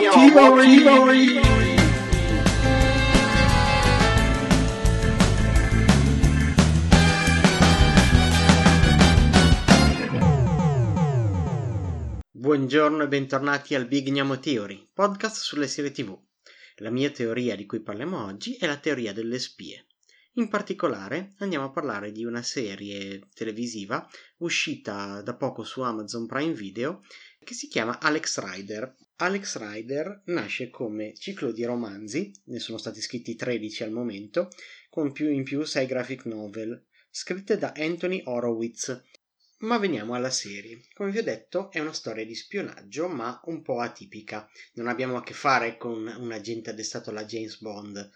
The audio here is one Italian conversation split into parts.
Theory. Buongiorno e bentornati al Big Gnamo Theory, podcast sulle serie TV. La mia teoria di cui parliamo oggi è la teoria delle spie. In particolare andiamo a parlare di una serie televisiva uscita da poco su Amazon Prime Video che si chiama Alex Rider. Alex Rider nasce come ciclo di romanzi, ne sono stati scritti 13 al momento, con più in più 6 graphic novel, scritte da Anthony Horowitz. Ma veniamo alla serie. Come vi ho detto, è una storia di spionaggio, ma un po' atipica. Non abbiamo a che fare con un agente addestato alla James Bond,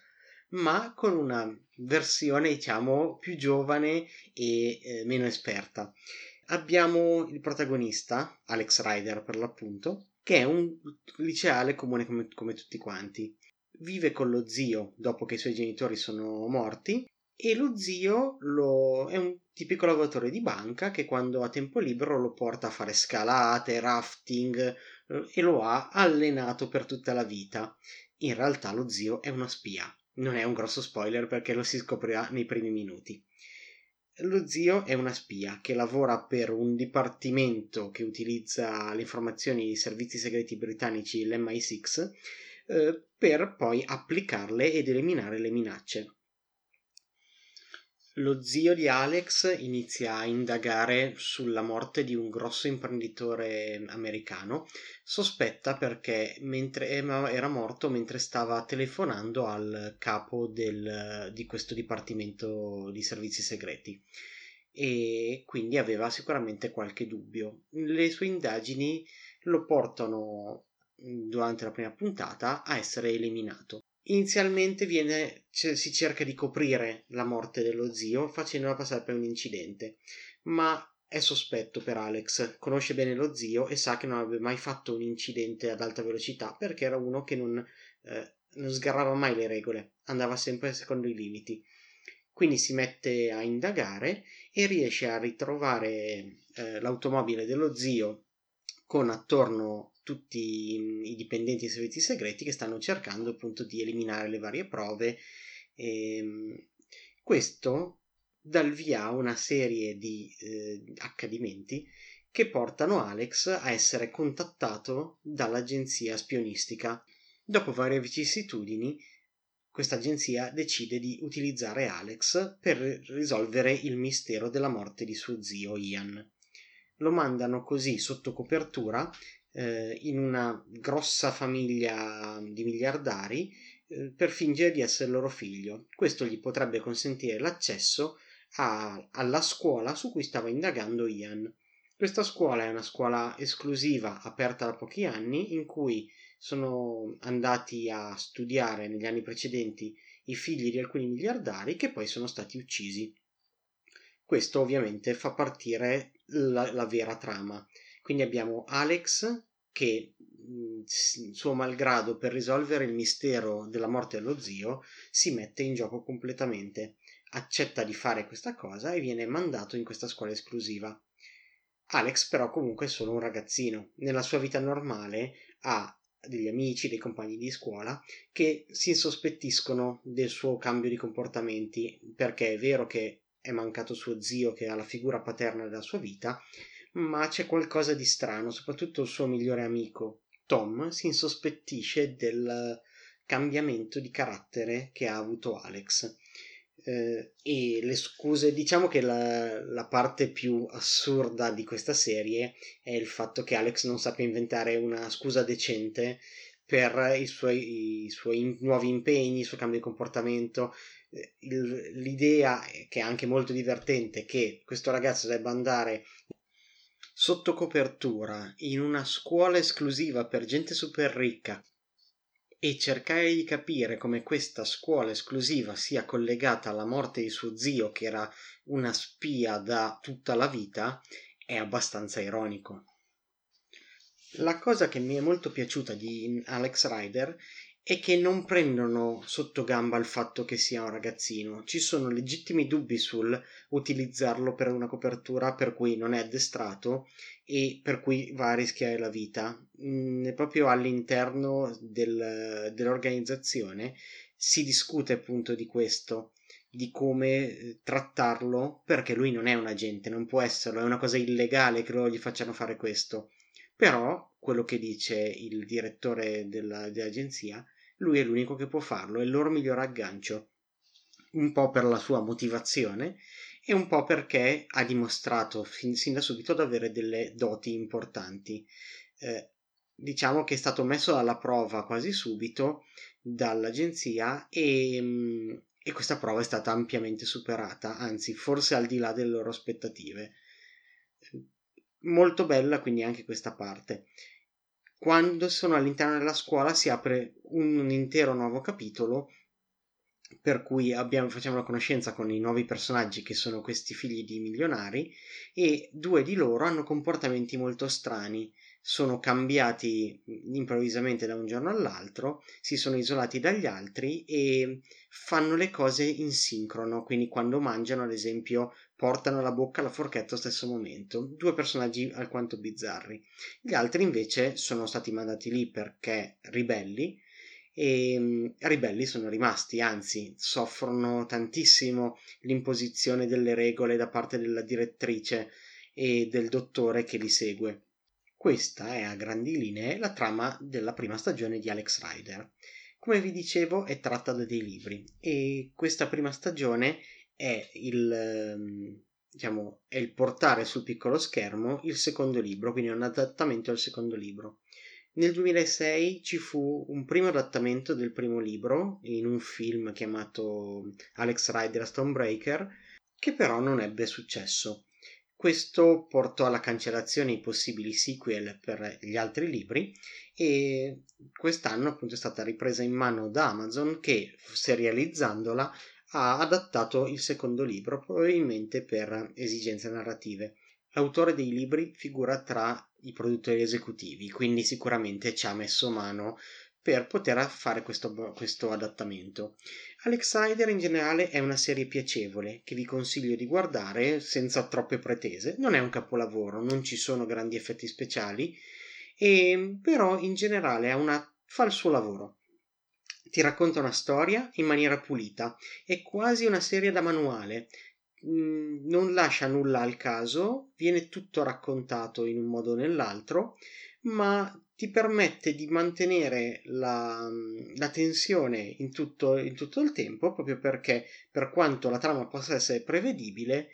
ma con una versione diciamo più giovane e eh, meno esperta. Abbiamo il protagonista, Alex Ryder per l'appunto, che è un liceale comune come, come tutti quanti. Vive con lo zio dopo che i suoi genitori sono morti e lo zio lo... è un tipico lavoratore di banca che quando ha tempo libero lo porta a fare scalate, rafting eh, e lo ha allenato per tutta la vita. In realtà lo zio è una spia non è un grosso spoiler perché lo si scoprirà nei primi minuti. Lo zio è una spia che lavora per un dipartimento che utilizza le informazioni dei servizi segreti britannici, l'MI6, eh, per poi applicarle ed eliminare le minacce. Lo zio di Alex inizia a indagare sulla morte di un grosso imprenditore americano. Sospetta perché era morto mentre stava telefonando al capo del, di questo dipartimento di servizi segreti e quindi aveva sicuramente qualche dubbio. Le sue indagini lo portano durante la prima puntata a essere eliminato. Inizialmente viene, c- si cerca di coprire la morte dello zio facendola passare per un incidente, ma è sospetto per Alex, conosce bene lo zio e sa che non avrebbe mai fatto un incidente ad alta velocità perché era uno che non, eh, non sgarrava mai le regole, andava sempre secondo i limiti. Quindi si mette a indagare e riesce a ritrovare eh, l'automobile dello zio con attorno tutti i dipendenti dei servizi segreti che stanno cercando appunto di eliminare le varie prove. E ehm, questo dà via a una serie di eh, accadimenti che portano Alex a essere contattato dall'agenzia spionistica. Dopo varie vicissitudini, questa agenzia decide di utilizzare Alex per risolvere il mistero della morte di suo zio Ian. Lo mandano così sotto copertura eh, in una grossa famiglia di miliardari eh, per fingere di essere loro figlio. Questo gli potrebbe consentire l'accesso a, alla scuola su cui stava indagando Ian. Questa scuola è una scuola esclusiva aperta da pochi anni in cui sono andati a studiare negli anni precedenti i figli di alcuni miliardari che poi sono stati uccisi. Questo ovviamente fa partire la, la vera trama. Quindi abbiamo Alex che suo malgrado per risolvere il mistero della morte dello zio si mette in gioco completamente, accetta di fare questa cosa e viene mandato in questa scuola esclusiva. Alex però comunque è solo un ragazzino, nella sua vita normale ha degli amici, dei compagni di scuola che si insospettiscono del suo cambio di comportamenti perché è vero che è mancato suo zio che ha la figura paterna della sua vita ma c'è qualcosa di strano, soprattutto il suo migliore amico, Tom, si insospettisce del cambiamento di carattere che ha avuto Alex. Eh, e le scuse, diciamo che la, la, parte più assurda di questa serie è il fatto che Alex non sappia inventare una scusa decente per i suoi, i suoi nuovi impegni, il suo cambio di comportamento. Eh, l'idea, che è anche molto divertente, che questo ragazzo debba andare sotto copertura in una scuola esclusiva per gente super ricca e cercare di capire come questa scuola esclusiva sia collegata alla morte di suo zio che era una spia da tutta la vita è abbastanza ironico. La cosa che mi è molto piaciuta di Alex Rider è che non prendono sotto gamba il fatto che sia un ragazzino. Ci sono legittimi dubbi sul utilizzarlo per una copertura per cui non è addestrato e per cui va a rischiare la vita. Mm, proprio all'interno del, dell'organizzazione si discute appunto di questo di come eh, trattarlo perché lui non è un agente, non può esserlo, è una cosa illegale che loro gli facciano fare questo. Però quello che dice il direttore della, dell'agenzia, lui è l'unico che può farlo, è il loro miglior aggancio. Un po' per la sua motivazione e un po' perché ha dimostrato fin, sin da subito di avere delle doti importanti. Eh, diciamo che è stato messo alla prova quasi subito dall'agenzia e, mm, e questa prova è stata ampiamente superata, anzi forse al di là delle loro aspettative. Molto bella quindi anche questa parte. Quando sono all'interno della scuola si apre un, un intero nuovo capitolo per cui abbiamo, facciamo la conoscenza con i nuovi personaggi che sono questi figli di milionari e due di loro hanno comportamenti molto strani sono cambiati improvvisamente da un giorno all'altro, si sono isolati dagli altri e fanno le cose in sincrono, quindi quando mangiano ad esempio portano alla bocca la forchetta allo stesso momento, due personaggi alquanto bizzarri. Gli altri invece sono stati mandati lì perché ribelli e ribelli sono rimasti, anzi soffrono tantissimo l'imposizione delle regole da parte della direttrice e del dottore che li segue. Questa è a grandi linee la trama della prima stagione di Alex Rider. Come vi dicevo, è tratta da dei libri e questa prima stagione è il, ehm, diciamo, è il portare sul piccolo schermo il secondo libro, quindi è un adattamento al secondo libro. Nel 2006 ci fu un primo adattamento del primo libro in un film chiamato Alex Rider Stonebreaker, che però non ebbe successo. Questo portò alla cancellazione di possibili sequel per gli altri libri e quest'anno appunto è stata ripresa in mano da Amazon che serializzandola ha adattato il secondo libro probabilmente per esigenze narrative. L'autore dei libri figura tra i produttori esecutivi, quindi sicuramente ci ha messo mano per poter fare questo, questo adattamento. Alex Rider in generale è una serie piacevole che vi consiglio di guardare senza troppe pretese. Non è un capolavoro, non ci sono grandi effetti speciali, e, però in generale una, fa il suo lavoro. Ti racconta una storia in maniera pulita, è quasi una serie da manuale, mm, non lascia nulla al caso, viene tutto raccontato in un modo o nell'altro, ma ti permette di mantenere la, la tensione in tutto, in tutto il tempo, proprio perché per quanto la trama possa essere prevedibile,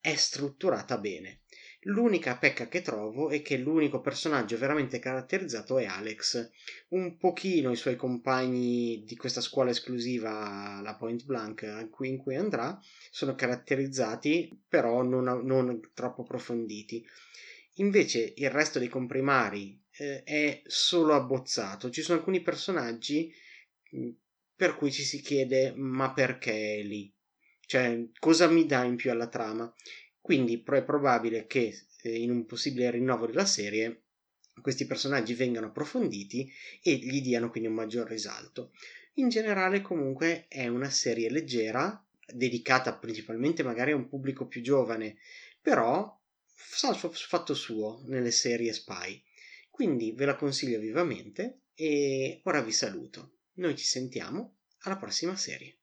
è strutturata bene. L'unica pecca che trovo è che l'unico personaggio veramente caratterizzato è Alex. Un pochino i suoi compagni di questa scuola esclusiva, la Point Blank, in cui, andrà, sono caratterizzati, però non, non troppo approfonditi. Invece il resto dei comprimari eh, è solo abbozzato. Ci sono alcuni personaggi mm, per cui ci si chiede ma perché è lì? Cioè, cosa mi dà in più alla trama? Quindi è probabile che eh, in un possibile rinnovo della serie questi personaggi vengano approfonditi e gli diano quindi un maggior risalto. In generale comunque è una serie leggera, dedicata principalmente magari a un pubblico più giovane, però fa il fatto suo nelle serie spy. Quindi ve la consiglio vivamente e ora vi saluto. Noi ci sentiamo alla prossima serie.